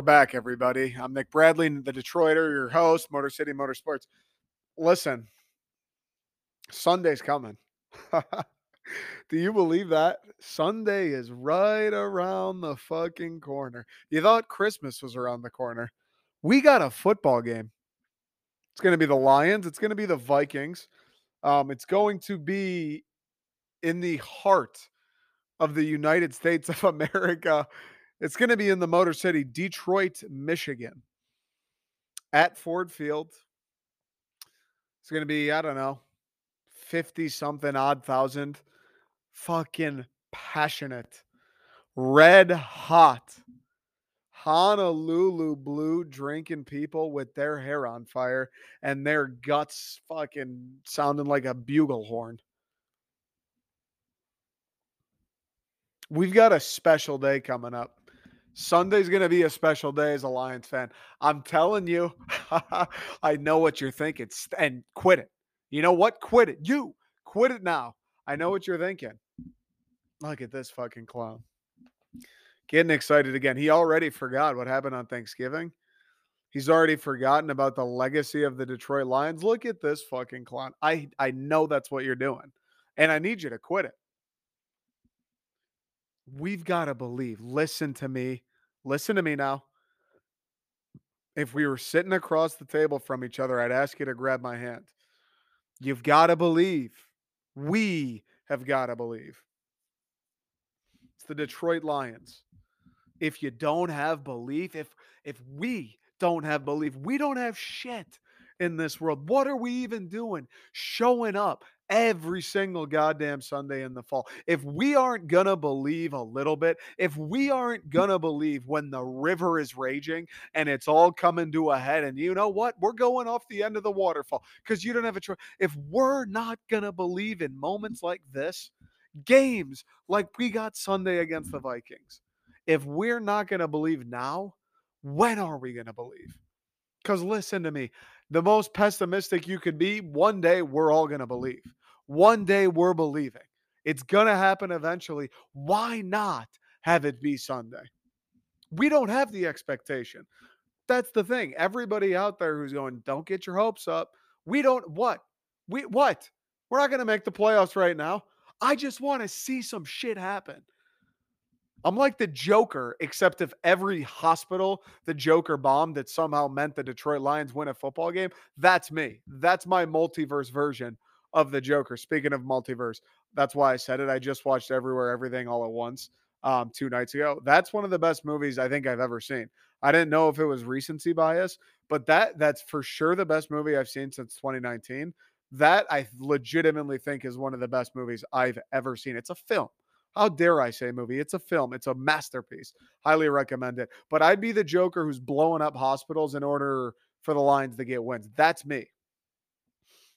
We're back, everybody. I'm Nick Bradley, the Detroiter, your host, Motor City Motorsports. Listen, Sunday's coming. Do you believe that? Sunday is right around the fucking corner. You thought Christmas was around the corner. We got a football game. It's going to be the Lions. It's going to be the Vikings. Um, it's going to be in the heart of the United States of America. It's going to be in the Motor City, Detroit, Michigan, at Ford Field. It's going to be, I don't know, 50 something odd thousand. Fucking passionate, red hot, Honolulu blue drinking people with their hair on fire and their guts fucking sounding like a bugle horn. We've got a special day coming up. Sunday's going to be a special day as a Lions fan. I'm telling you, I know what you're thinking. And quit it. You know what? Quit it. You quit it now. I know what you're thinking. Look at this fucking clown. Getting excited again. He already forgot what happened on Thanksgiving. He's already forgotten about the legacy of the Detroit Lions. Look at this fucking clown. I I know that's what you're doing. And I need you to quit it we've got to believe. Listen to me. Listen to me now. If we were sitting across the table from each other, I'd ask you to grab my hand. You've got to believe. We have got to believe. It's the Detroit Lions. If you don't have belief, if if we don't have belief, we don't have shit in this world. What are we even doing? Showing up, every single goddamn Sunday in the fall. If we aren't going to believe a little bit, if we aren't mm. going to believe when the river is raging and it's all coming to a head, and you know what? We're going off the end of the waterfall because you don't have a choice. If we're not going to believe in moments like this, games like we got Sunday against the mm. Vikings, if we're not going to believe now, when are we going to believe? Because listen to me, the most pessimistic you could be, one day we're all going to mm. believe. One day we're believing. It's going to happen eventually. Why not have it be Sunday? We don't have the expectation. That's the thing. Everybody out there who's going, don't get your hopes up. We don't, what? We, what? We're not going to make the playoffs right now. I just want to see some shit happen. I'm like the Joker, except if every hospital the Joker bombed that somehow meant the Detroit Lions win a football game, that's me. That's my multiverse version of the Joker. Speaking of multiverse, that's why I said it. I just watched Everywhere Everything All at Once um, two nights ago. That's one of the best movies I think I've ever seen. I didn't know if it was recency bias, but that that's for sure the best movie I've seen since 2019. That I legitimately think is one of the best movies I've ever seen. It's a film. How dare I say movie? It's a film. It's a masterpiece. Highly recommend it. But I'd be the Joker who's blowing up hospitals in order for the Lions to get wins. That's me.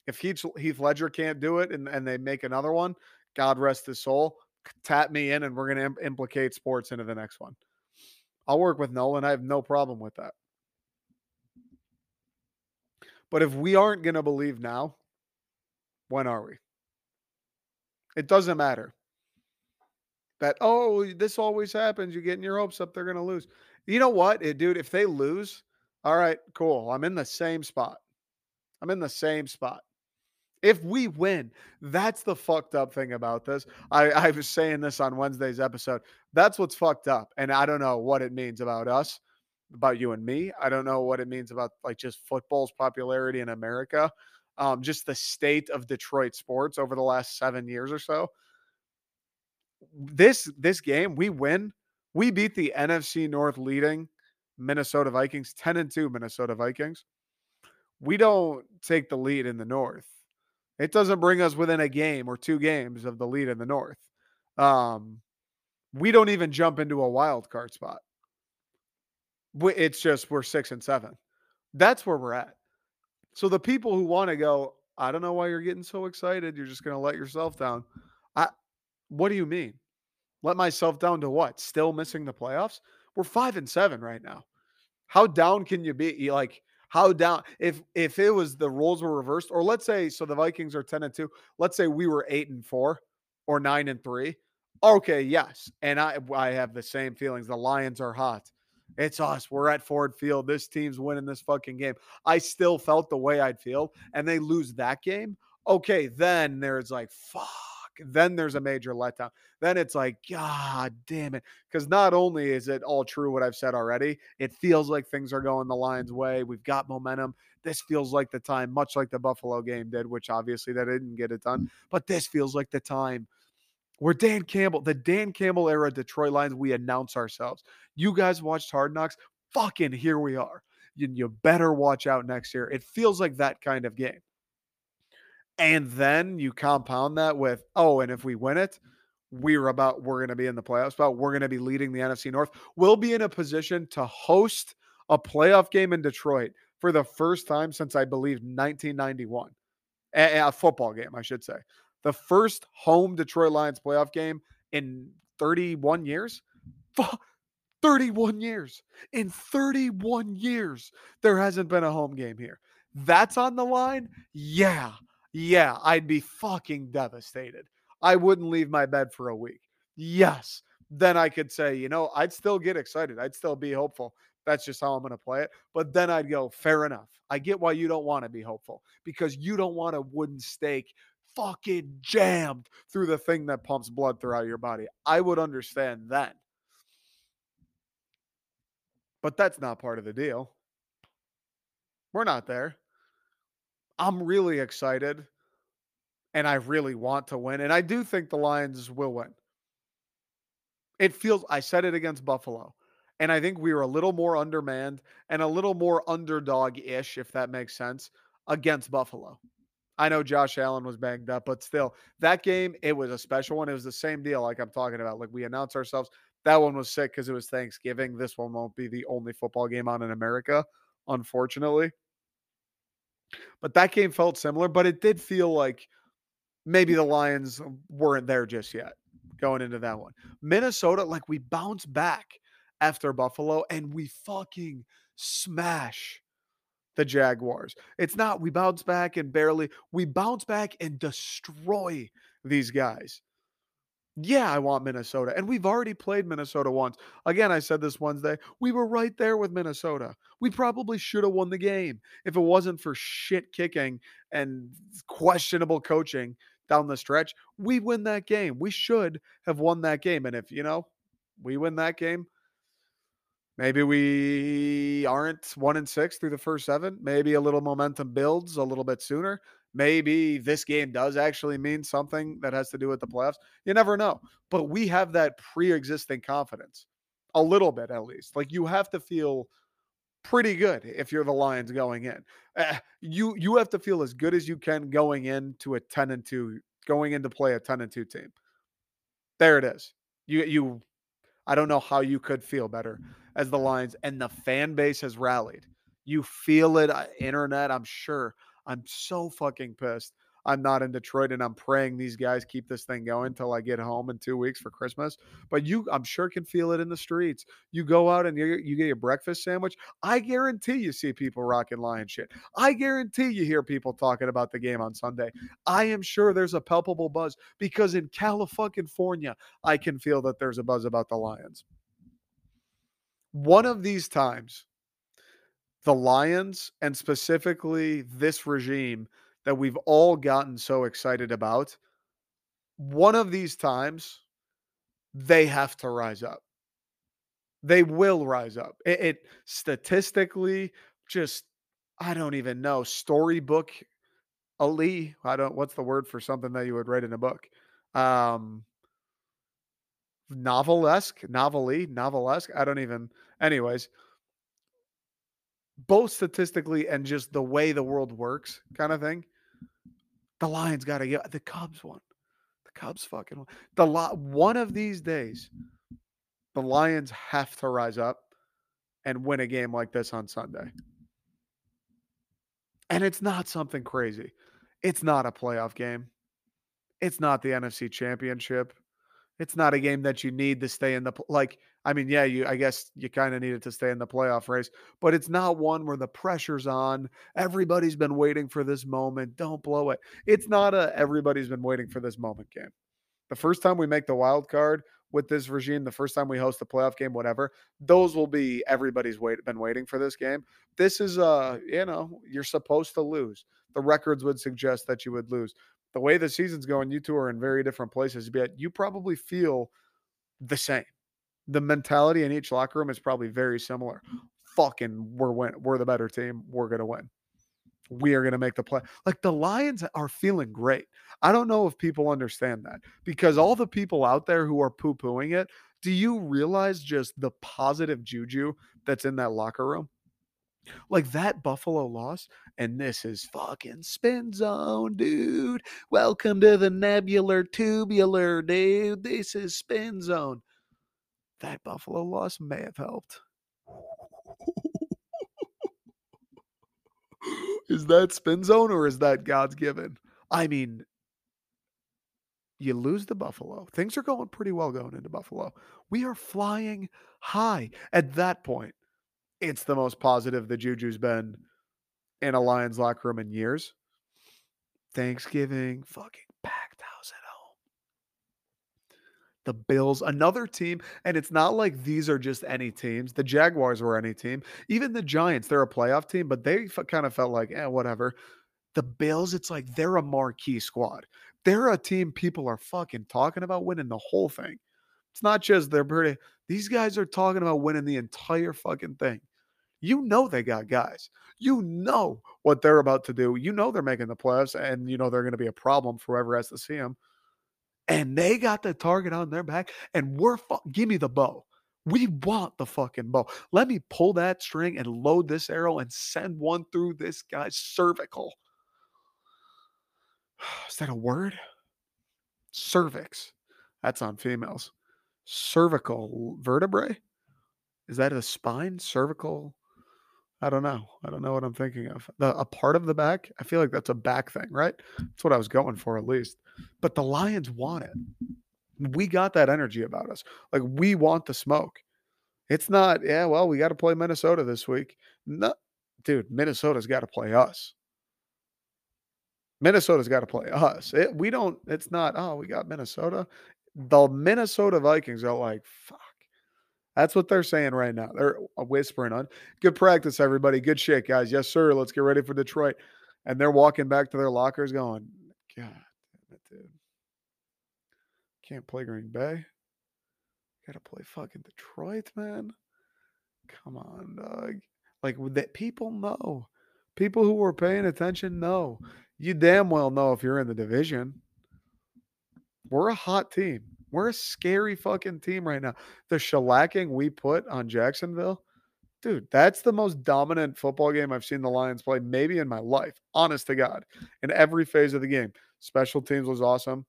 If Heath, Heath Ledger can't do it and, and they make another one, God rest his soul, tap me in and we're going to Im- implicate sports into the next one. I'll work with Nolan. I have no problem with that. But if we aren't going to believe now, when are we? It doesn't matter that oh this always happens. You're getting your hopes up. They're going to lose. You know what, dude? If they lose, all right, cool. I'm in the same spot. I'm in the same spot. If we win, that's the fucked up thing about this. I, I was saying this on Wednesday's episode. That's what's fucked up. And I don't know what it means about us, about you and me. I don't know what it means about like just football's popularity in America, um, just the state of Detroit sports over the last seven years or so this this game we win, we beat the NFC North leading Minnesota Vikings 10 and 2 Minnesota Vikings. We don't take the lead in the North. It doesn't bring us within a game or two games of the lead in the North. Um, we don't even jump into a wild card spot. It's just we're six and seven. That's where we're at. So the people who want to go, I don't know why you're getting so excited. You're just going to let yourself down. I what do you mean? Let myself down to what? Still missing the playoffs? We're five and seven right now. How down can you be? Like, how down? If if it was the roles were reversed, or let's say so the Vikings are 10 and 2, let's say we were eight and four or nine and three. Okay, yes. And I I have the same feelings. The Lions are hot. It's us. We're at Ford Field. This team's winning this fucking game. I still felt the way I'd feel, and they lose that game. Okay, then there's like, fuck. Then there's a major letdown. Then it's like, God damn it. Because not only is it all true what I've said already, it feels like things are going the Lions' way. We've got momentum. This feels like the time, much like the Buffalo game did, which obviously that didn't get it done. Mm. But this feels like the time where Dan Campbell, the Dan Campbell era Detroit Lions, we announce ourselves. You guys watched Hard Knocks. Fucking here we are. You, you better watch out next year. It feels like that kind of game. And then you compound that with, oh, and if we win it, we're about we're going to be in the playoffs, but we're going to be leading the NFC North. We'll be in a position to host a playoff game in Detroit for the first time since I believe 1991. A, a football game, I should say. The first home Detroit Lions playoff game in 31 years. 31 years. In 31 years, there hasn't been a home game here. That's on the line. Yeah yeah, I'd be fucking devastated. I wouldn't leave my bed for a week. Yes. Then I could say, you know, I'd still get excited. I'd still be hopeful. That's just how I'm going to play it. But then I'd go, fair enough. I get why you don't want to be hopeful because you don't want a wooden stake fucking jammed through the thing that pumps blood throughout your body. I would understand then. But that's not part of the deal. We're not there. I'm really excited and I really want to win. And I do think the Lions will win. It feels, I said it against Buffalo, and I think we were a little more undermanned and a little more underdog ish, if that makes sense, against Buffalo. I know Josh Allen was banged up, but still, that game, it was a special one. It was the same deal, like I'm talking about. Like we announced ourselves. That one was sick because it was Thanksgiving. This one won't be the only football game on in America, unfortunately. But that game felt similar, but it did feel like maybe the Lions weren't there just yet going into that one. Minnesota, like we bounce back after Buffalo and we fucking smash the Jaguars. It's not we bounce back and barely, we bounce back and destroy these guys. Yeah, I want Minnesota. And we've already played Minnesota once. Again, I said this Wednesday. We were right there with Minnesota. We probably should have won the game if it wasn't for shit kicking and questionable coaching down the stretch. We win that game. We should have won that game. And if, you know, we win that game, maybe we aren't one and six through the first seven. Maybe a little momentum builds a little bit sooner maybe this game does actually mean something that has to do with the playoffs. You never know. But we have that pre existing confidence, a little bit at least. Like you have to feel pretty good if you're the Lions going in. Uh, you you have to feel as good as you can going into a 10 and 2 going into play a 10 and 2 team. There it is. You you I don't know how you could feel better as the Lions and the fan base has rallied. You feel it uh, internet, I'm sure. I'm so fucking pissed. I'm not in Detroit and I'm praying these guys keep this thing going until I get home in two weeks for Christmas. But you, I'm sure, can feel it in the streets. You go out and you, you get your breakfast sandwich. I guarantee you see people rocking lion shit. I guarantee you hear people talking about the game on Sunday. I am sure there's a palpable buzz because in California, I can feel that there's a buzz about the Lions. One of these times, the Lions and specifically this regime that we've all gotten so excited about, one of these times, they have to rise up. They will rise up. It, it statistically just, I don't even know, storybook Ali. I don't, what's the word for something that you would write in a book? Um, novelesque, novelty, novelesque. I don't even, anyways both statistically and just the way the world works, kind of thing. The Lions got to get the Cubs won. The Cubs fucking won. The lot one of these days, the Lions have to rise up and win a game like this on Sunday. And it's not something crazy. It's not a playoff game. It's not the NFC Championship. It's not a game that you need to stay in the like. I mean, yeah, you. I guess you kind of needed to stay in the playoff race, but it's not one where the pressure's on. Everybody's been waiting for this moment. Don't blow it. It's not a everybody's been waiting for this moment game. The first time we make the wild card, with this regime, the first time we host the playoff game, whatever, those will be everybody's wait been waiting for this game. This is uh, you know, you're supposed to lose. The records would suggest that you would lose. The way the season's going, you two are in very different places, but you probably feel the same. The mentality in each locker room is probably very similar. Fucking, we're win- we're the better team. We're gonna win we are to make the play. Like the Lions are feeling great. I don't know if people understand that because all the people out there who are poo pooing it, do you realize just the positive juju that's in that locker room? Like that Buffalo loss, and this is fucking spin zone, dude. Welcome to the nebular tubular, dude. This is spin zone. That Buffalo loss may have helped. is that spin zone or is that God's given? I mean, you lose the Buffalo. Things are going pretty well going into Buffalo. We are flying high. At that point, it's the most positive the Juju's been in a Lions locker room in years. Thanksgiving, fucking packed. The Bills, another team, and it's not like these are just any teams. The Jaguars were any team. Even the Giants, they're a playoff team, but they f- kind of felt like, eh, whatever. The Bills, it's like they're a marquee squad. They're a team people are fucking talking about winning the whole thing. It's not just they're pretty. These guys are talking about winning the entire fucking thing. You know they got guys. You know what they're about to do. You know they're making the playoffs, and you know they're going to be a problem for whoever has to see them. And they got the target on their back, and we're fu- give me the bow. We want the fucking bow. Let me pull that string and load this arrow and send one through this guy's cervical. Is that a word? Cervix. That's on females. Cervical vertebrae. Is that a spine? Cervical. I don't know. I don't know what I'm thinking of. The, a part of the back. I feel like that's a back thing, right? That's what I was going for at least. But the Lions want it. We got that energy about us. Like we want the smoke. It's not. Yeah. Well, we got to play Minnesota this week. No, dude. Minnesota's got to play us. Minnesota's got to play us. It, we don't. It's not. Oh, we got Minnesota. The Minnesota Vikings are like, fuck. That's what they're saying right now. They're uh, whispering on. Good practice, everybody. Good shit, guys. Yes, sir. Let's get ready for Detroit. And they're walking back to their lockers, going, God damn it, dude. Can't play Green Bay. Got to play fucking Detroit, man. Come on, dog. Like that, people know. People who are paying attention know. You damn well know if you're in the division. We're a hot team. We're a scary fucking team right now. The shellacking we put on Jacksonville, dude, that's the most dominant football game I've seen the Lions play maybe in my life. Honest to God, in every phase of the game. Special teams was awesome.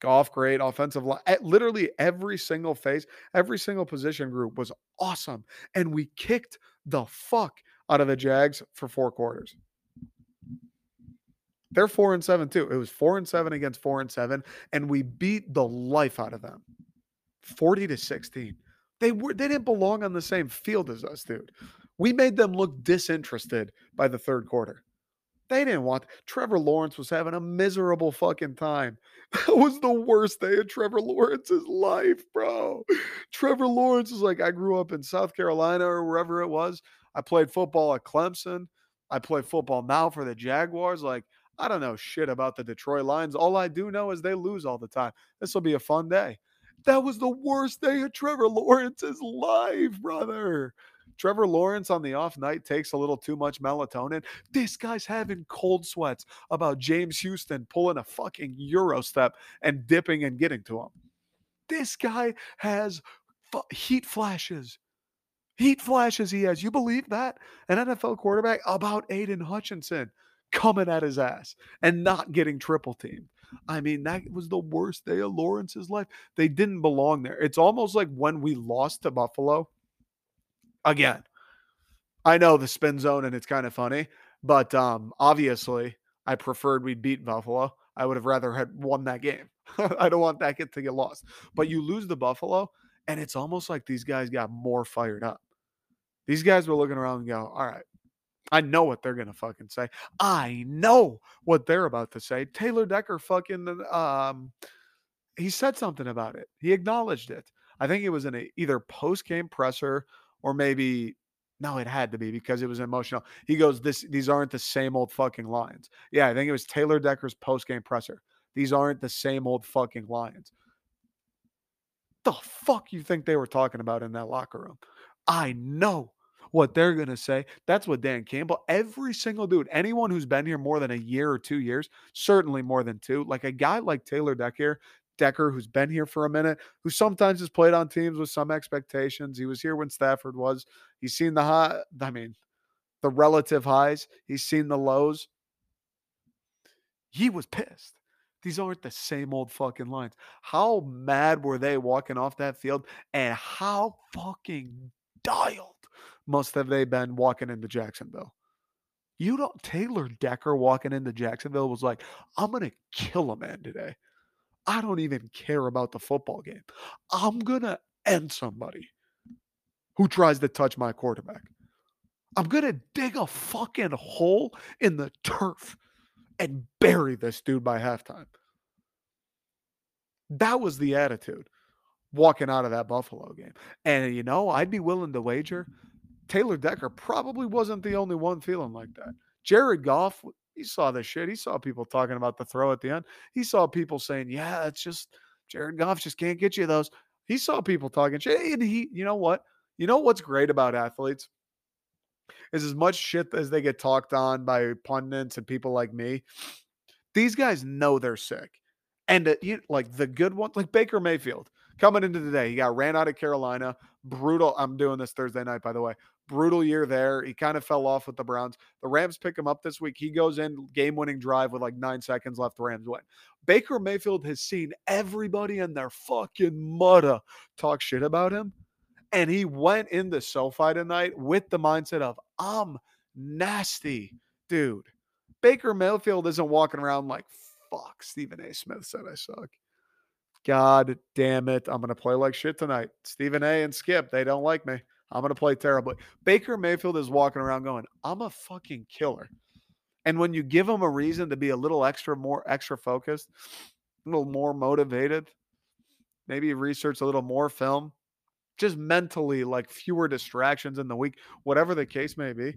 Goff great, offensive line, literally every single phase, every single position group was awesome, and we kicked the fuck out of the Jags for four quarters. They're four and seven too. It was four and seven against four and seven, and we beat the life out of them, forty to sixteen. They were they didn't belong on the same field as us, dude. We made them look disinterested by the third quarter. They didn't want. Trevor Lawrence was having a miserable fucking time. That was the worst day of Trevor Lawrence's life, bro. Trevor Lawrence is like, I grew up in South Carolina or wherever it was. I played football at Clemson. I play football now for the Jaguars. Like, I don't know shit about the Detroit Lions. All I do know is they lose all the time. This will be a fun day. That was the worst day of Trevor Lawrence's life, brother. Trevor Lawrence on the off night takes a little too much melatonin. This guy's having cold sweats about James Houston pulling a fucking Euro step and dipping and getting to him. This guy has heat flashes. Heat flashes he has. You believe that? An NFL quarterback about Aidan Hutchinson coming at his ass and not getting triple teamed. I mean, that was the worst day of Lawrence's life. They didn't belong there. It's almost like when we lost to Buffalo. Again, I know the spin zone and it's kind of funny, but um, obviously I preferred we'd beat Buffalo. I would have rather had won that game. I don't want that get to get lost. But you lose the Buffalo, and it's almost like these guys got more fired up. These guys were looking around and go, all right, I know what they're gonna fucking say. I know what they're about to say. Taylor Decker fucking um he said something about it. He acknowledged it. I think it was in a either post game presser or maybe no, it had to be because it was emotional. He goes, "This these aren't the same old fucking Lions." Yeah, I think it was Taylor Decker's post game presser. These aren't the same old fucking Lions. The fuck you think they were talking about in that locker room? I know what they're going to say. That's what Dan Campbell, every single dude, anyone who's been here more than a year or two years, certainly more than two, like a guy like Taylor Decker, Decker, who's been here for a minute, who sometimes has played on teams with some expectations. He was here when Stafford was. He's seen the high, I mean, the relative highs. He's seen the lows. He was pissed. These aren't the same old fucking lines. How mad were they walking off that field? And how fucking dialed must have they been walking into Jacksonville? You don't, Taylor Decker walking into Jacksonville was like, I'm to kill a man today. I don't even care about the football game. I'm to end somebody who tries to touch my quarterback. I'm to dig a fucking hole in the turf and bury this dude by halftime. That was the attitude walking out of that Buffalo game. And, you know, I'd be willing to wager Taylor Decker probably wasn't the only one feeling like that. Jared Goff, he saw this shit. He saw people talking about the throw at the end. He saw people saying, yeah, it's just Jared Goff just can't get you those. He saw people talking shit. And he, you know what? You know what's great about athletes? Is as much shit as they get talked on by pundits and people like me, these guys know they're sick. And uh, you, like the good ones, like Baker Mayfield coming into the day, he got ran out of Carolina. Brutal. I'm doing this Thursday night, by the way brutal year there. He kind of fell off with the Browns. The Rams pick him up this week. He goes in game winning drive with like nine seconds left. The Rams win. Baker Mayfield has seen everybody in their fucking mudda talk shit about him. And he went into SoFi tonight with the mindset of, I'm nasty, dude. Baker Mayfield isn't walking around like, fuck, Stephen A. Smith said I suck. God damn it. I'm going to play like shit tonight. Stephen A. and Skip, they don't like me. I'm going to play terribly. Baker Mayfield is walking around going, I'm a fucking killer. And when you give him a reason to be a little extra more extra focused, a little more motivated, maybe research a little more film, just mentally like fewer distractions in the week, whatever the case may be.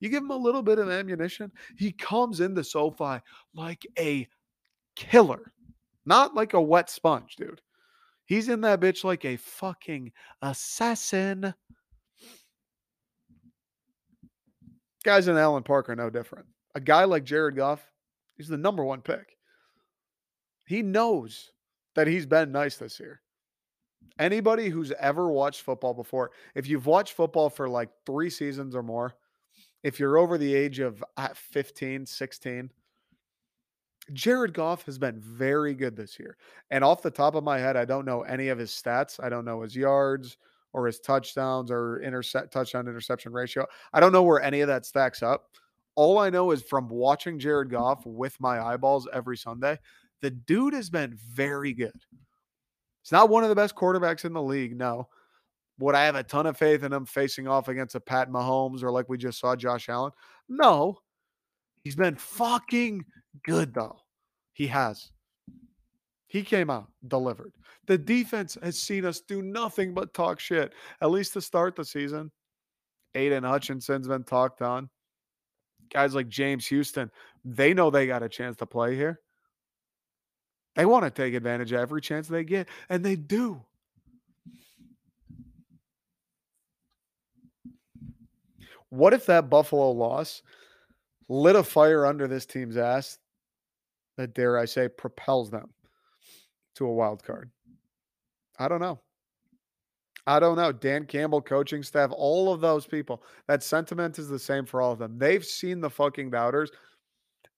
You give him a little bit of ammunition, he comes into SoFi like a killer, not like a wet sponge, dude. He's in that bitch like a fucking assassin. Guys in Allen Park are no different. A guy like Jared Goff, he's the number one pick. He knows that he's been nice this year. Anybody who's ever watched football before, if you've watched football for like three seasons or more, if you're over the age of uh, 15, 16, Jared Goff has been very good this year. And off the top of my head, I don't know any of his stats. I don't know his yards or his touchdowns or intercept touchdown interception ratio. I don't know where any of that stacks up. All I know is from watching Jared Goff with my eyeballs every Sunday, the dude has been very good. He's not one of the best quarterbacks in the league, no. Would I have a ton of faith in him facing off against a Pat Mahomes or like we just saw Josh Allen? No. He's been fucking good though. He has. He came out, delivered. The defense has seen us do nothing but talk shit, at least to start the season. Aidan Hutchinson's been talked on. Guys like James Houston, they know they got a chance to play here. They want to take advantage of every chance they get, and they do. What if that Buffalo loss lit a fire under this team's ass that, dare I say, propels them to a wild card? I don't know. I don't know. Dan Campbell, coaching staff, all of those people, that sentiment is the same for all of them. They've seen the fucking doubters.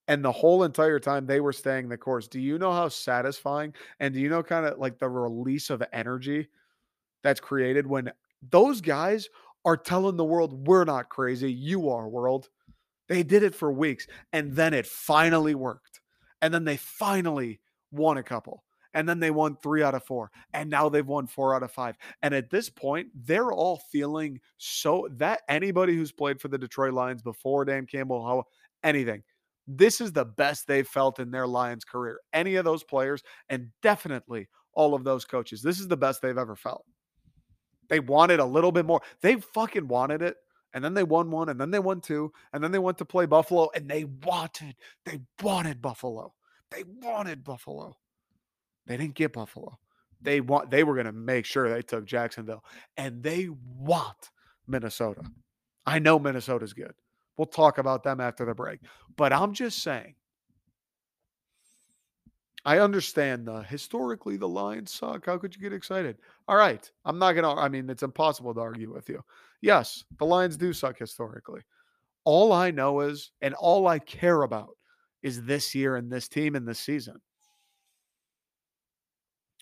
And the whole entire time they were staying the course. Do you know how satisfying and do you know kind of like the release of energy that's created when those guys are telling the world, we're not crazy. You are, world. They did it for weeks and then it finally worked. And then they finally won a couple and then they won three out of four, and now they've won four out of five. And at this point, they're all feeling so that anybody who's played for the Detroit Lions before Dan Campbell, how anything, this is the best they've felt in their Lions career. Any of those players, and definitely all of those coaches. This is the best they've ever felt. They wanted a little bit more. They fucking wanted it. And then they won one, and then they won two, and then they went to play Buffalo, and they wanted, they wanted Buffalo. They wanted Buffalo. They didn't get Buffalo. They want they were going to make sure they took Jacksonville and they want Minnesota. I know Minnesota's good. We'll talk about them after the break. But I'm just saying I understand the historically the Lions suck. How could you get excited? All right. I'm not going to I mean it's impossible to argue with you. Yes, the Lions do suck historically. All I know is and all I care about is this year and this team and this season.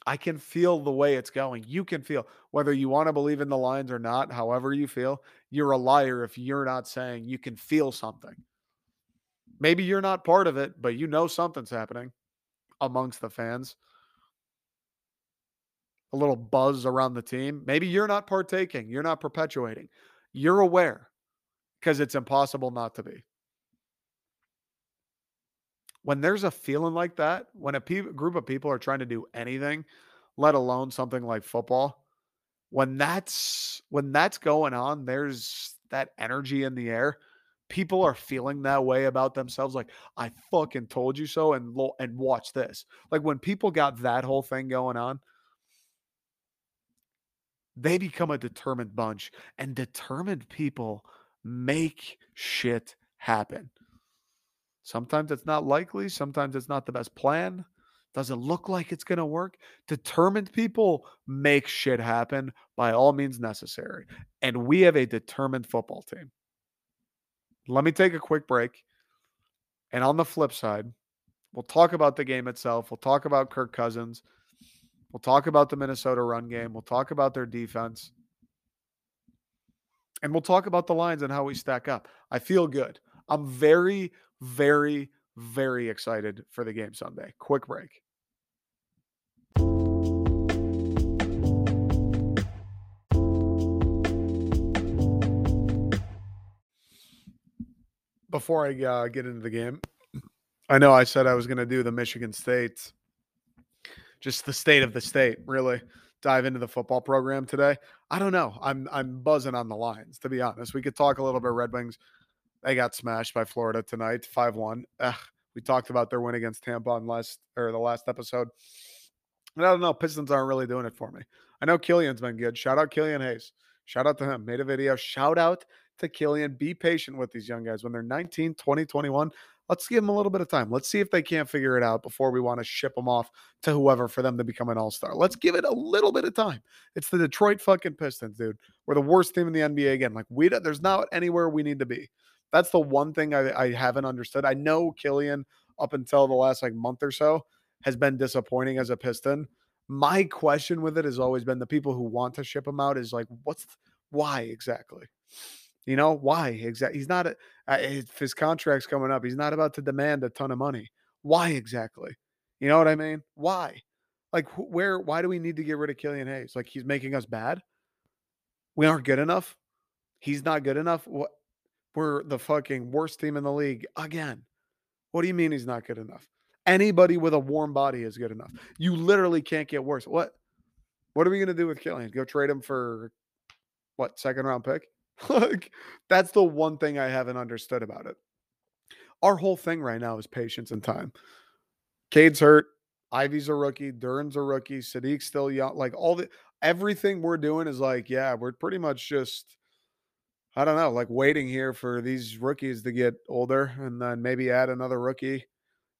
I can feel the way it's going. You can feel whether you want to believe in the Lions or not, however you feel, you're a liar if you're not saying you can feel something. Maybe you're not part of it, but you know something's happening amongst the fans. A little buzz around the team. Maybe you're not partaking, you're not perpetuating. You're aware because it's impossible not to be when there's a feeling like that, when a pe- group of people are trying to do anything, let alone something like football, when that's when that's going on, there's that energy in the air. People are feeling that way about themselves like I fucking told you so and lo- and watch this. Like when people got that whole thing going on, they become a determined bunch and determined people make shit happen. Sometimes it's not likely. Sometimes it's not the best plan. Doesn't look like it's going to work. Determined people make shit happen by all means necessary. And we have a determined football team. Let me take a quick break. And on the flip side, we'll talk about the game itself. We'll talk about Kirk Cousins. We'll talk about the Minnesota run game. We'll talk about their defense. And we'll talk about the lines and how we stack up. I feel good. I'm very, very, very excited for the game Sunday. Quick break. Before I uh, get into the game, I know I said I was going to do the Michigan State, just the state of the state, really dive into the football program today. I don't know. I'm I'm buzzing on the lines, to be honest. We could talk a little bit Red Wings. They got smashed by Florida tonight, 5 1. We talked about their win against Tampa on last or the last episode. And I don't know. Pistons aren't really doing it for me. I know Killian's been good. Shout out Killian Hayes. Shout out to him. Made a video. Shout out to Killian. Be patient with these young guys. When they're 19, 20, 21, let's give them a little bit of time. Let's see if they can't figure it out before we want to ship them off to whoever for them to become an all star. Let's give it a little bit of time. It's the Detroit fucking Pistons, dude. We're the worst team in the NBA again. Like, we, there's not anywhere we need to be. That's the one thing I, I haven't understood. I know Killian up until the last like month or so has been disappointing as a Piston. My question with it has always been the people who want to ship him out is like, what's why exactly? You know why exactly? He's not. Uh, if his contract's coming up, he's not about to demand a ton of money. Why exactly? You know what I mean? Why? Like where? Why do we need to get rid of Killian Hayes? Like he's making us bad. We aren't good enough. He's not good enough. What? We're the fucking worst team in the league again. What do you mean he's not good enough? Anybody with a warm body is good enough. You literally can't get worse. What? What are we gonna do with Killian? Go trade him for what second round pick? like that's the one thing I haven't understood about it. Our whole thing right now is patience and time. Cade's hurt. Ivey's a rookie. Duren's a rookie. Saddiq's still young. Like all the everything we're doing is like, yeah, we're pretty much just I don't know, like waiting here for these rookies to get older and then maybe add another rookie.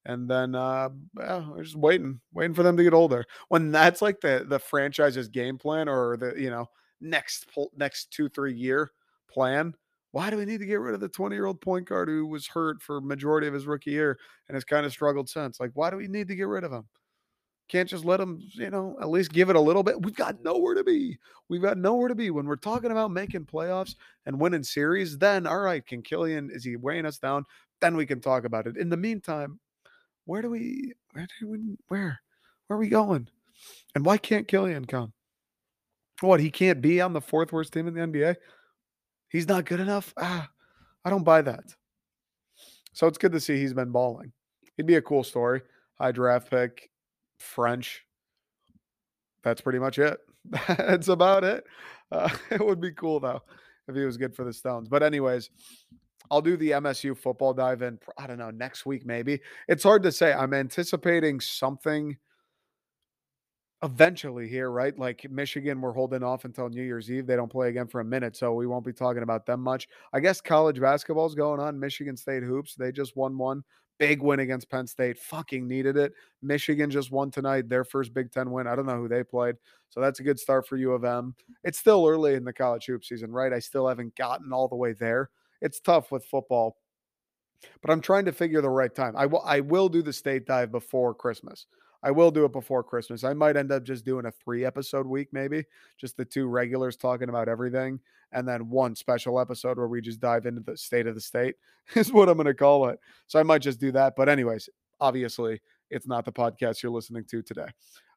And then uh yeah, we're just waiting, waiting for them to get older. When that's like the the franchise's game plan or the you know next next two three year plan, why do we need to get rid of the 20 year old point guard who was hurt for majority of his rookie year and has kind of struggled since? Like, why do we need to get rid of him? Can't just let him, you know, at least give it a little bit. We've got nowhere to be. We've got nowhere to be. When we're talking about making playoffs and winning series, then all right, can Killian, is he weighing us down? Then we can talk about it. In the meantime, where do we where do we where? Where are we going? And why can't Killian come? What, he can't be on the fourth worst team in the NBA? He's not good enough? Ah, I don't buy that. So it's good to see he's been balling. He'd be a cool story. High draft pick, French. That's pretty much it. That's about it. Uh, it would be cool though if he was good for the Stones. But anyways, I'll do the MSU football dive in. I don't know next week maybe. It's hard to say. I'm anticipating something eventually here, right? Like Michigan, we're holding off until New Year's Eve. They don't play again for a minute, so we won't be talking about them much. I guess college basketball is going on. Michigan State hoops. They just won one. Big win against Penn State. Fucking needed it. Michigan just won tonight, their first Big Ten win. I don't know who they played. So that's a good start for U of M. It's still early in the college hoop season, right? I still haven't gotten all the way there. It's tough with football, but I'm trying to figure the right time. I will I will do the state dive before Christmas. I will do it before Christmas. I might end up just doing a three episode week, maybe just the two regulars talking about everything, and then one special episode where we just dive into the state of the state, is what I'm going to call it. So I might just do that. But, anyways, obviously, it's not the podcast you're listening to today.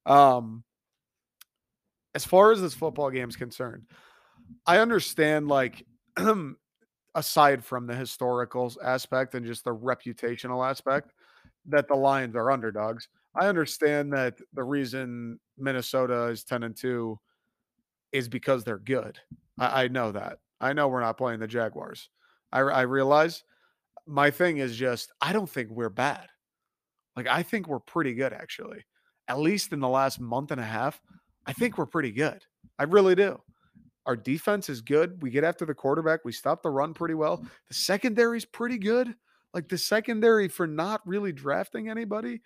Um, as far as this football game is concerned, I understand, like, aside from the historical aspect and just the reputational aspect, that the Lions are underdogs. I understand that the reason Minnesota is 10 and 2 is because they're good. I, I know that. I know we're not playing the Jaguars. I, I realize my thing is just, I don't think we're bad. Like, I think we're pretty good, actually. At least in the last month and a half, I think we're pretty good. I really do. Our defense is good. We get after the quarterback. We stop the run pretty well. The secondary is pretty good. Like the secondary for not really drafting anybody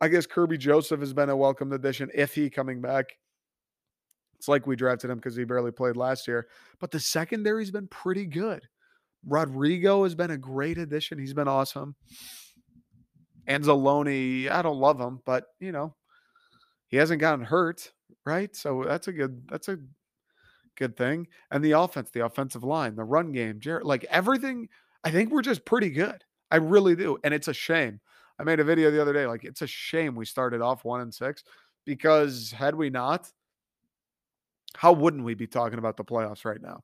I guess Kerby Joseph has been a welcome addition if he coming back. It's like we drafted him because he barely played last year, but the secondary's been pretty good. Rodrigo has been a great addition. He's been awesome. Anzalone, I don't love him, but you know, he hasn't gotten hurt, right? So that's a good that's a good thing. And the offense, the offensive line, the run game, Jared, like everything, I think we're just pretty good. I really do. And it's a shame I made a video the other day. Like, it's a shame we started off one and six because had we not, how wouldn't we be talking about the playoffs right now?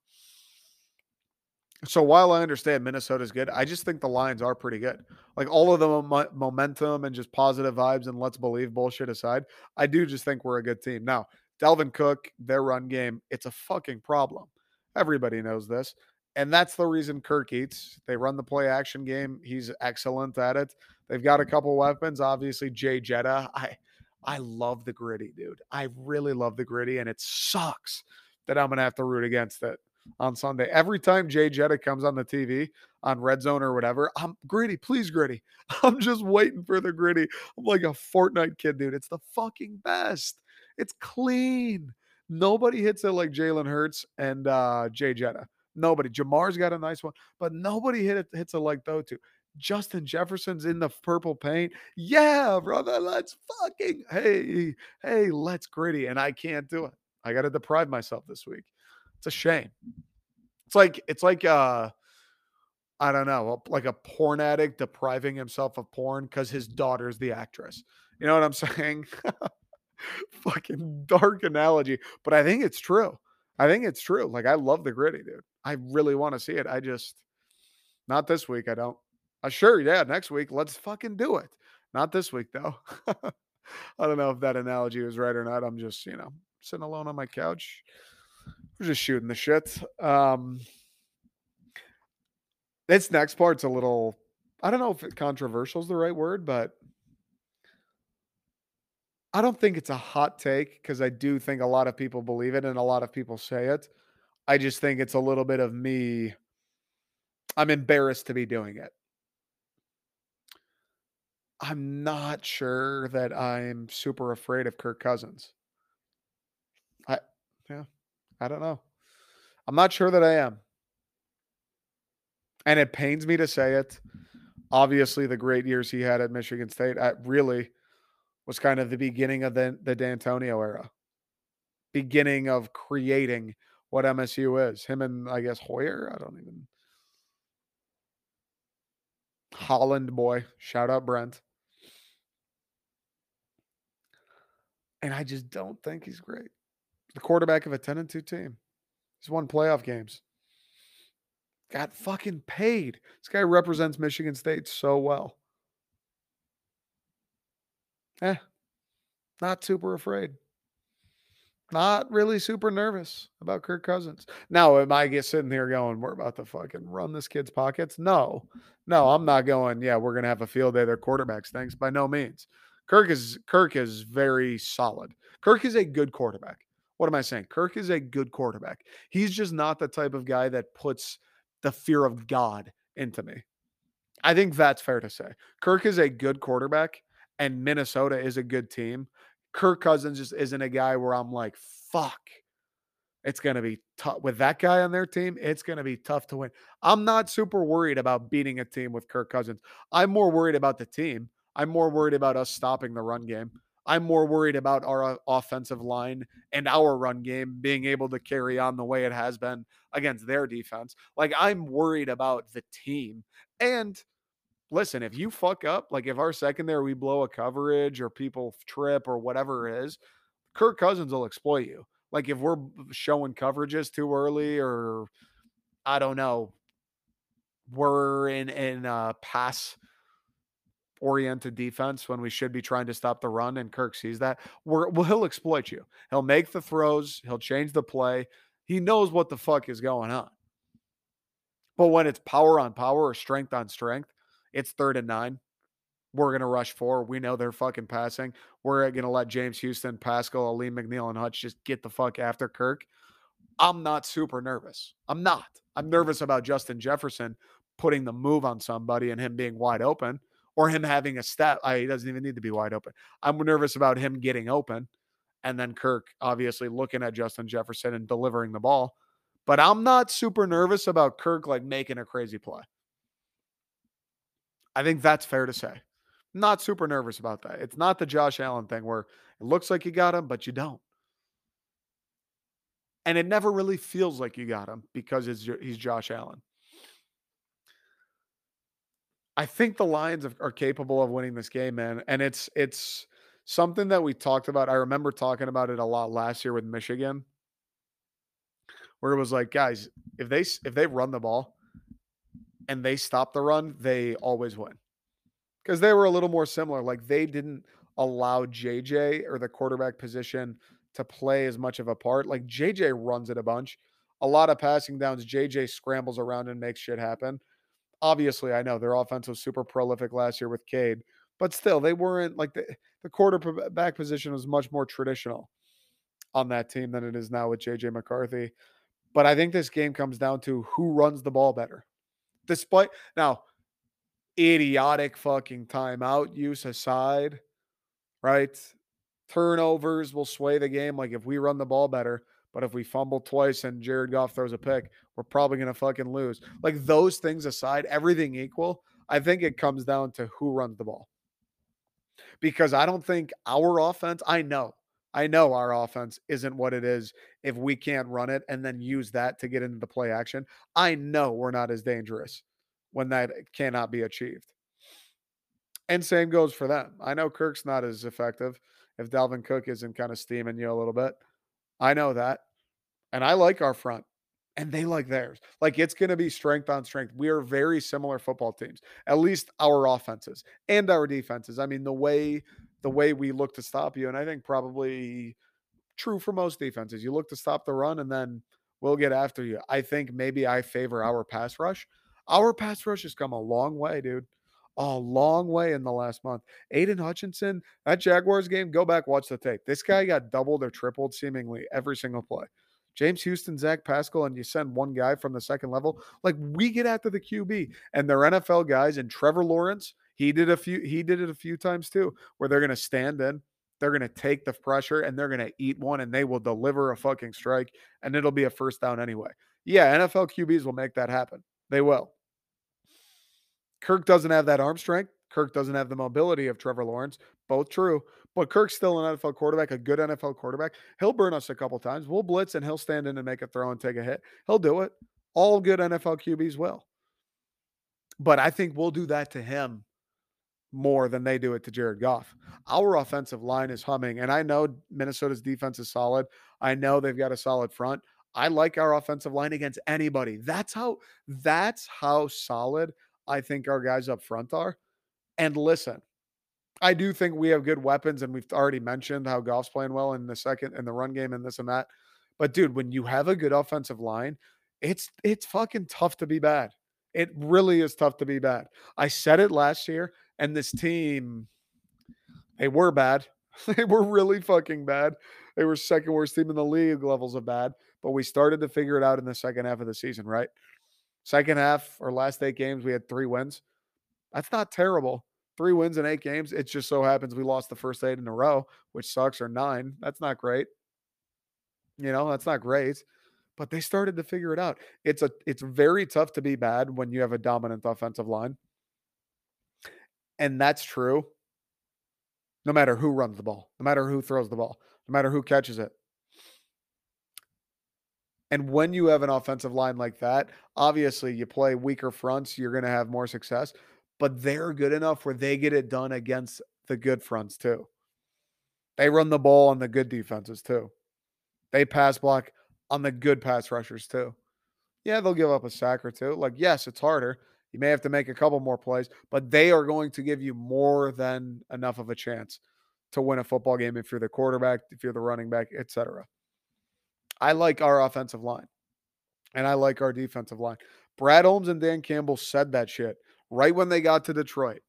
So while I understand Minnesota's good, I just think the Lions are pretty good. Like all of the mo- momentum and just positive vibes and let's believe bullshit aside, I do just think we're a good team. Now, Dalvin Cook, their run game, it's a fucking problem. Everybody knows this. And that's the reason Kirk eats. They run the play action game. He's excellent at it. They've got a couple weapons. Obviously, Jay Jetta. I I love the Griddy, dude. I really love the Griddy, and it sucks that I'm gonna have to root against it on Sunday. Every time Jay Jetta comes on the TV on Red Zone or whatever, I'm Griddy, please Griddy. I'm just waiting for the Griddy. I'm like a Fortnite kid, dude. It's the fucking best. It's clean. Nobody hits it like Jalen Hurts and uh, Jay Jetta. Nobody. Ja'Marr's got a nice one, but nobody hit it, hits it like those two. Justin Jefferson's in the purple paint. Yeah, brother, let's fucking hey, hey, let's Griddy. And I can't do it. I got to deprive myself this week. It's a shame. It's like it's like uh I don't know, like a porn addict depriving himself of porn because his daughter's the actress. You know what I'm saying? Fucking dark analogy, but I think it's true. I think it's true. Like I love the Griddy, dude. I really want to see it. I just not this week. I don't. Uh, sure, yeah, next week, let's fucking do it. Not this week, though. I don't know if that analogy was right or not. I'm just, you know, sitting alone on my couch. We're just shooting the shit. Um, this next part's a little, I don't know if controversial is the right word, but I don't think it's a hot take because I do think a lot of people believe it and a lot of people say it. I just think it's a little bit of me. I'm embarrassed to be doing it. I'm not sure that I'm super afraid of Kirk Cousins. I yeah, I don't know. I'm not sure that I am. And it pains me to say it. Obviously, the great years he had at Michigan State I really was kind of the beginning of the, the Dantonio era. Beginning of creating what MSU is. Him and I guess Hoyer. I don't even Holland boy. Shout out Brent. And I just don't think he's great. The quarterback of a 10 and 2 team. He's won playoff games. Got fucking paid. This guy represents Michigan State so well. Eh, not super afraid. Not really super nervous about Kirk Cousins. Now, am I get sitting here going, we're about to fucking run this kid's pockets? No, no, I'm not going. Yeah, we're gonna have a field day. Their quarterbacks, thanks by no means. Kirk is Kirk is very solid. Kirk is a good quarterback. What am I saying? Kirk is a good quarterback. He's just not the type of guy that puts the fear of God into me. I think that's fair to say. Kirk is a good quarterback, and Minnesota is a good team. Kirk Cousins just isn't a guy where I'm like, fuck. It's going to be tough with that guy on their team. It's going to be tough to win. I'm not super worried about beating a team with Kirk Cousins. I'm more worried about the team. I'm more worried about us stopping the run game. I'm more worried about our uh, offensive line and our run game being able to carry on the way it has been against their defense. Like, I'm worried about the team. And listen, if you fuck up, like if our secondary we blow a coverage or people trip or whatever it mm-hmm. is, Kirk Cousins will exploit you. Like if we're showing coverages too early or I don't know, we're in in a pass oriented defense when we should be trying to stop the run and Kirk sees that, we're, well he'll exploit you. He'll make the throws, he'll change the play. He knows what the fuck is going on. But when it's power on power or strength on strength, it's third and nine. We're going to rush four. We know they're fucking passing. We're going to let James Houston, Pascal, Alim McNeill, and Hutch just get the fuck after Kirk. I'm not super nervous. I'm not. I'm nervous about Justin Jefferson putting the move on somebody and him being wide open or him having a step. I, he doesn't even need to be wide open. I'm nervous about him getting open and then Kirk obviously looking at Justin Jefferson and delivering the ball. But I'm not super nervous about Kirk like making a crazy play. I think that's fair to say. Not super nervous about that. It's not the Josh Allen thing where it looks like you got him, but you don't. And it never really feels like you got him because it's, he's Josh Allen. I think the Lions are capable of winning this game, man. And it's it's something that we talked about. I remember talking about it a lot last year with Michigan, where it was like, guys, if they if they run the ball, and they stop the run, they always win. Because they were a little more similar. Like they didn't allow JJ or the quarterback position to play as much of a part. Like JJ runs it a bunch. A lot of passing downs, JJ scrambles around and makes shit happen. Obviously, I know their offense was super prolific last year with Cade, but still, they weren't like the, the quarterback position was much more traditional on that team than it is now with JJ McCarthy. But I think this game comes down to who runs the ball better despite now idiotic fucking timeout use aside, right? Turnovers will sway the game. Like if we run the ball better, but if we fumble twice and Jared Goff throws a pick, we're probably going to fucking lose. Like those things aside, everything equal, I think it comes down to who runs the ball. Because I don't think our offense, I know, I know our offense isn't what it is if we can't run it and then use that to get into the play action. I know we're not as dangerous when that cannot be achieved. And same goes for them. I know Kirk's not as effective if Dalvin Cook isn't kind of steaming you a little bit. I know that. And I like our front and they like theirs. Like it's going to be strength on strength. We are very similar football teams, at least our offenses and our defenses. I mean, the way the way we look to stop you. And I think probably true for most defenses. You look to stop the run and then we'll get after you. I think maybe I favor our pass rush. Our pass rush has come a long way, dude. A long way in the last month. Aidan Hutchinson, that Jaguars game, go back, watch the tape. This guy got doubled or tripled seemingly every single play. James Houston, Zach Pascal, and you send one guy from the second level. Like we get after the QB and they're NFL guys and Trevor Lawrence he did a few he did it a few times too, where they're gonna stand in, they're gonna take the pressure and they're gonna eat one and they will deliver a fucking strike and it'll be a first down anyway. Yeah, NFL QBs will make that happen. They will. Kirk doesn't have that arm strength. Kirk doesn't have the mobility of Trevor Lawrence. Both true. But Kirk's still an NFL quarterback, a good NFL quarterback. He'll burn us a couple times. We'll blitz and he'll stand in and make a throw and take a hit. He'll do it. All good NFL QBs will. But I think we'll do that to him more than they do it to Jared Goff. Our offensive line is humming, and I know Minnesota's defense is solid. I know they've got a solid front. I like our offensive line against anybody. That's how that's how solid I think our guys up front are. And listen, I do think we have good weapons, and we've already mentioned how Goff's playing well in the second in the run game and this and that. But dude, when you have a good offensive line, it's it's fucking tough to be bad. It really is tough to be bad. I said it last year, and this team, they were bad. they were really fucking bad. They were second worst team in the league levels of bad, but we started to figure it out in the second half of the season, right? Second half or last eight games, we had three wins. That's not terrible. Three wins in eight games. It just so happens we lost the first eight in a row, which sucks, or nine. That's not great. You know, that's not great. But they started to figure it out. It's a it's very tough to be bad when you have a dominant offensive line. And that's true. No matter who runs the ball, no matter who throws the ball, no matter who catches it. And when you have an offensive line like that, obviously you play weaker fronts, you're going to have more success, but they're good enough where they get it done against the good fronts too. They run the ball on the good defenses too. They pass block on the good pass rushers too. Yeah, they'll give up a sack or two. Like, yes, it's harder. You may have to make a couple more plays, but they are going to give you more than enough of a chance to win a football game if you're the quarterback, if you're the running back, etc. I like our offensive line and I like our defensive line. Brad Holmes and Dan Campbell said that shit right when they got to Detroit.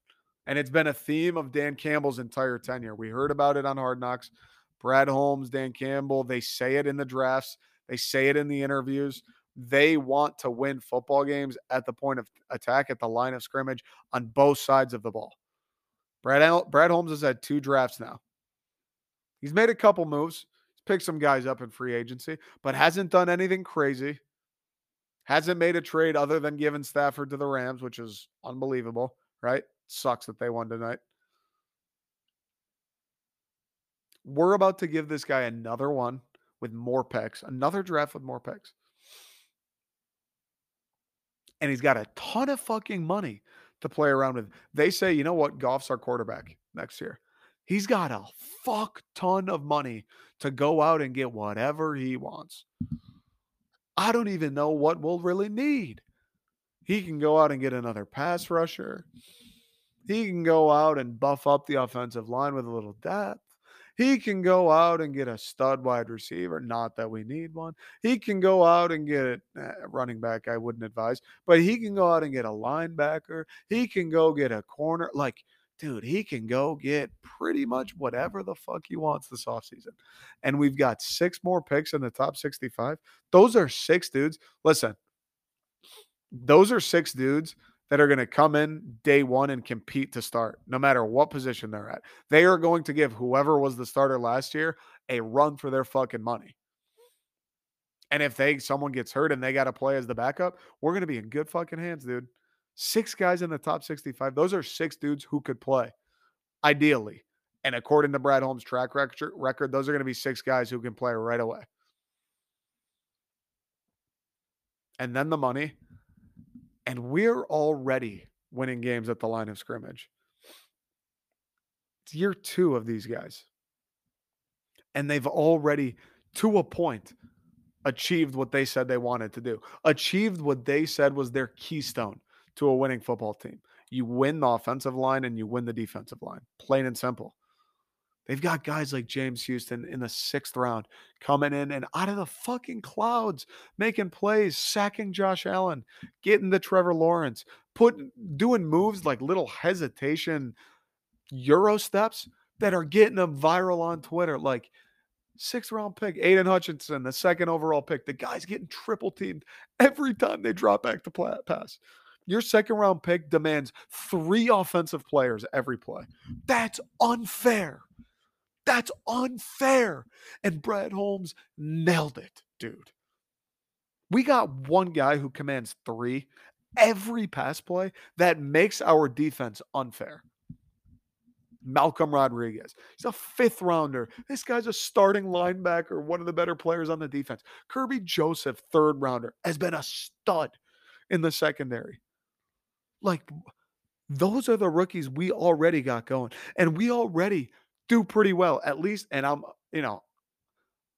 And it's been a theme of Dan Campbell's entire tenure. We heard about it on Hard Knocks. Brad Holmes, Dan Campbell, they say it in the drafts, they say it in the interviews. They want to win football games at the point of attack, at the line of scrimmage on both sides of the ball. Brad, Brad Holmes has had two drafts now. He's made a couple moves He's picked some guys up in free agency, but hasn't done anything crazy. Hasn't made a trade other than giving Stafford to the Rams, which is unbelievable, right? Sucks that they won tonight. We're about to give this guy another one with more picks, another draft with more picks. And he's got a ton of fucking money to play around with. They say, you know what? Goff's our quarterback next year. He's got a fuck ton of money to go out and get whatever he wants. I don't even know what we'll really need. He can go out and get another pass rusher. He can go out and buff up the offensive line with a little depth. He can go out and get a stud wide receiver. Not that we need one. He can go out and get a eh, running back. I wouldn't advise, but he can go out and get a linebacker. He can go get a corner. Like dude, he can go get pretty much whatever the fuck he wants this offseason. And we've got six more picks in the top 65. Those are six dudes. Listen, those are six dudes that are going to come in day one and compete to start, no matter what position they're at. They are going to give whoever was the starter last year a run for their fucking money. And if they someone gets hurt and they got to play as the backup, we're going to be in good fucking hands, dude. Six guys in the top 65. Those are six dudes who could play, ideally. And according to Brad Holmes' track record, those are going to be six guys who can play right away. And then the money. And we're already winning games at the line of scrimmage. It's year two of these guys. And they've already, to a point, achieved what they said they wanted to do, achieved what they said was their keystone to a winning football team. You win the offensive line and you win the defensive line, plain and simple. They've got guys like James Houston in the sixth round coming in and out of the fucking clouds, making plays, sacking Josh Allen, getting the Trevor Lawrence, putting doing moves like little hesitation Euro steps that are getting them viral on Twitter. Like sixth round pick, Aidan Hutchinson, the second overall pick. The guy's getting triple teamed every time they drop back to pass. Your second round pick demands three offensive players every play. That's unfair. That's unfair. And Brad Holmes nailed it, dude. We got one guy who commands three every pass play that makes our defense unfair. Malcolm Rodriguez. He's a fifth rounder. This guy's a starting linebacker, one of the better players on the defense. Kerby Joseph, third rounder, has been a stud in the secondary. Like those are the rookies we already got going. And we already do pretty well, at least. And I'm, you know,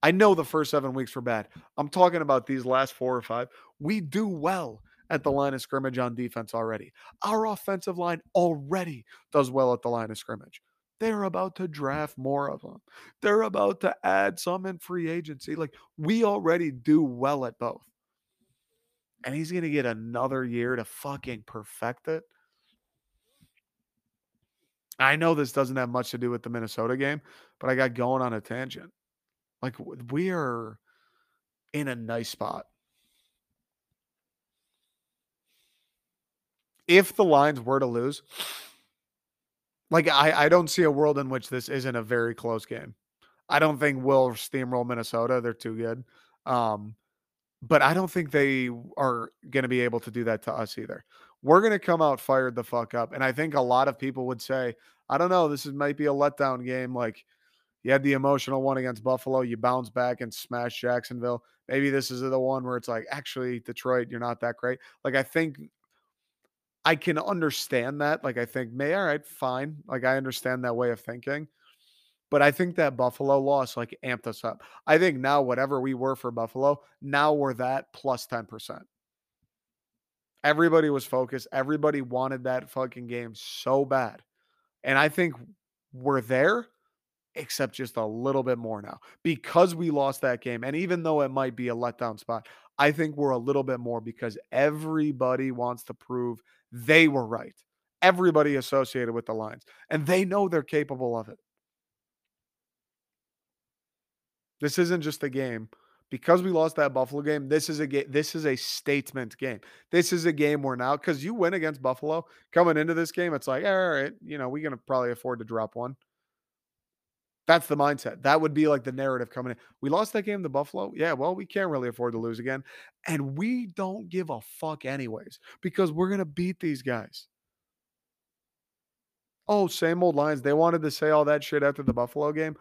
I know the first seven weeks were bad. I'm talking about these last four or five. We do well at the line of scrimmage on defense already. Our offensive line already does well at the line of scrimmage. They're about to draft more of them. They're about to add some in free agency. Like we already do well at both. And he's going to get another year to fucking perfect it. I know this doesn't have much to do with the Minnesota game, but I got going on a tangent. Like we are in a nice spot. If the Lions were to lose, like I, I don't see a world in which this isn't a very close game. I don't think we'll steamroll Minnesota. They're too good. Um, but I don't think they are going to be able to do that to us either. We're going to come out fired the fuck up. And I think a lot of people would say, I don't know, this is, might be a letdown game. Like you had the emotional one against Buffalo, you bounce back and smash Jacksonville. Maybe this is the one where it's like, actually, Detroit, you're not that great. Like I think I can understand that. Like I think, may all right, fine. Like I understand that way of thinking. But I think that Buffalo loss like amped us up. I think now whatever we were for Buffalo, now we're that plus 10%. Everybody was focused. Everybody wanted that fucking game so bad. And I think we're there, except just a little bit more now because we lost that game. And even though it might be a letdown spot, I think we're a little bit more because everybody wants to prove they were right. Everybody associated with the Lions, and they know they're capable of it. This isn't just a game because we lost that Buffalo game. This is a game. This is a statement game. This is a game where now because you win against Buffalo coming into this game, it's like all right, you know, we're gonna probably afford to drop one. That's the mindset. That would be like the narrative coming in. We lost that game to Buffalo. Yeah, well, we can't really afford to lose again. And we don't give a fuck, anyways, because we're to beat these guys. Oh, same old lines. They wanted to say all that shit after the Buffalo game.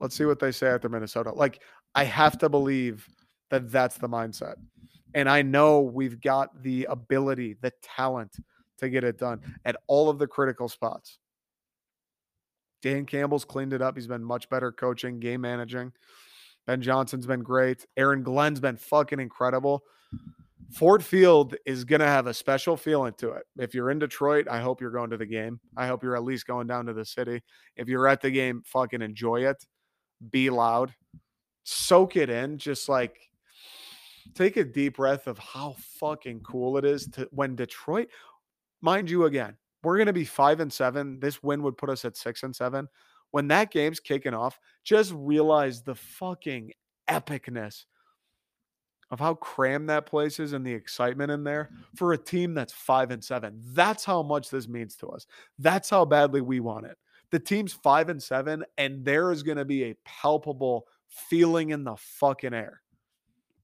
Let's see what they say after Minnesota. Like, I have to believe that that's the mindset. And I know we've got the ability, the talent to get it done at all of the critical spots. Dan Campbell's cleaned it up. He's been much better coaching, game managing. Ben Johnson's been great. Aaron Glenn's been fucking incredible. Ford Field is going to have a special feeling to it. If you're in Detroit, I hope you're going to the game. I hope you're at least going down to the city. If you're at the game, fucking enjoy it. Be loud. Soak it in. Just like take a deep breath of how fucking cool it is to when Detroit, mind you, again, we're going to be five and seven. This win would put us at six and seven. When that game's kicking off, just realize the fucking epicness of how crammed that place is and the excitement in there for a team that's five and seven. That's how much this means to us. That's how badly we want it. The team's five and seven, and there is going to be a palpable feeling in the fucking air.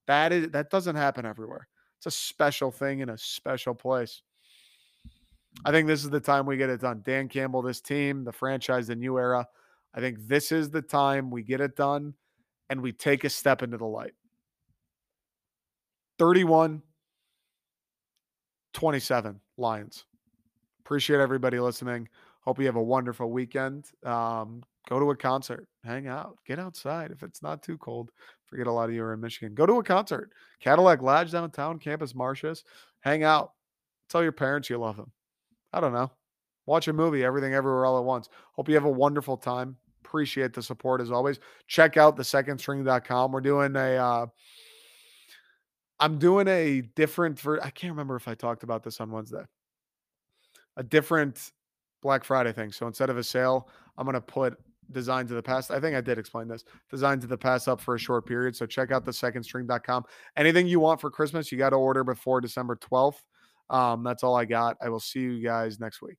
That is that doesn't happen everywhere. It's a special thing in a special place. I think this is the time we get it done. Dan Campbell, this team, the franchise, the new era. I think this is the time we get it done and we take a step into the light. 31 27 Lions. Appreciate everybody listening. Hope you have a wonderful weekend. Um, go to a concert, hang out, get outside if it's not too cold. Forget a lot of you are in Michigan. Go to a concert, Cadillac Lodge downtown, Campus Martius. Hang out. Tell your parents you love them. I don't know. Watch a movie, everything, everywhere, all at once. Hope you have a wonderful time. Appreciate the support as always. Check out the secondstring.com. We're doing a, uh, I'm doing a different, for, I can't remember if I talked about this on Wednesday, a different Black Friday thing. So instead of a sale, I'm going to put design to the past. I think I did explain this. Design to the past up for a short period. So check out the secondstring.com. Anything you want for Christmas, you got to order before December 12th. Um, that's all I got. I will see you guys next week.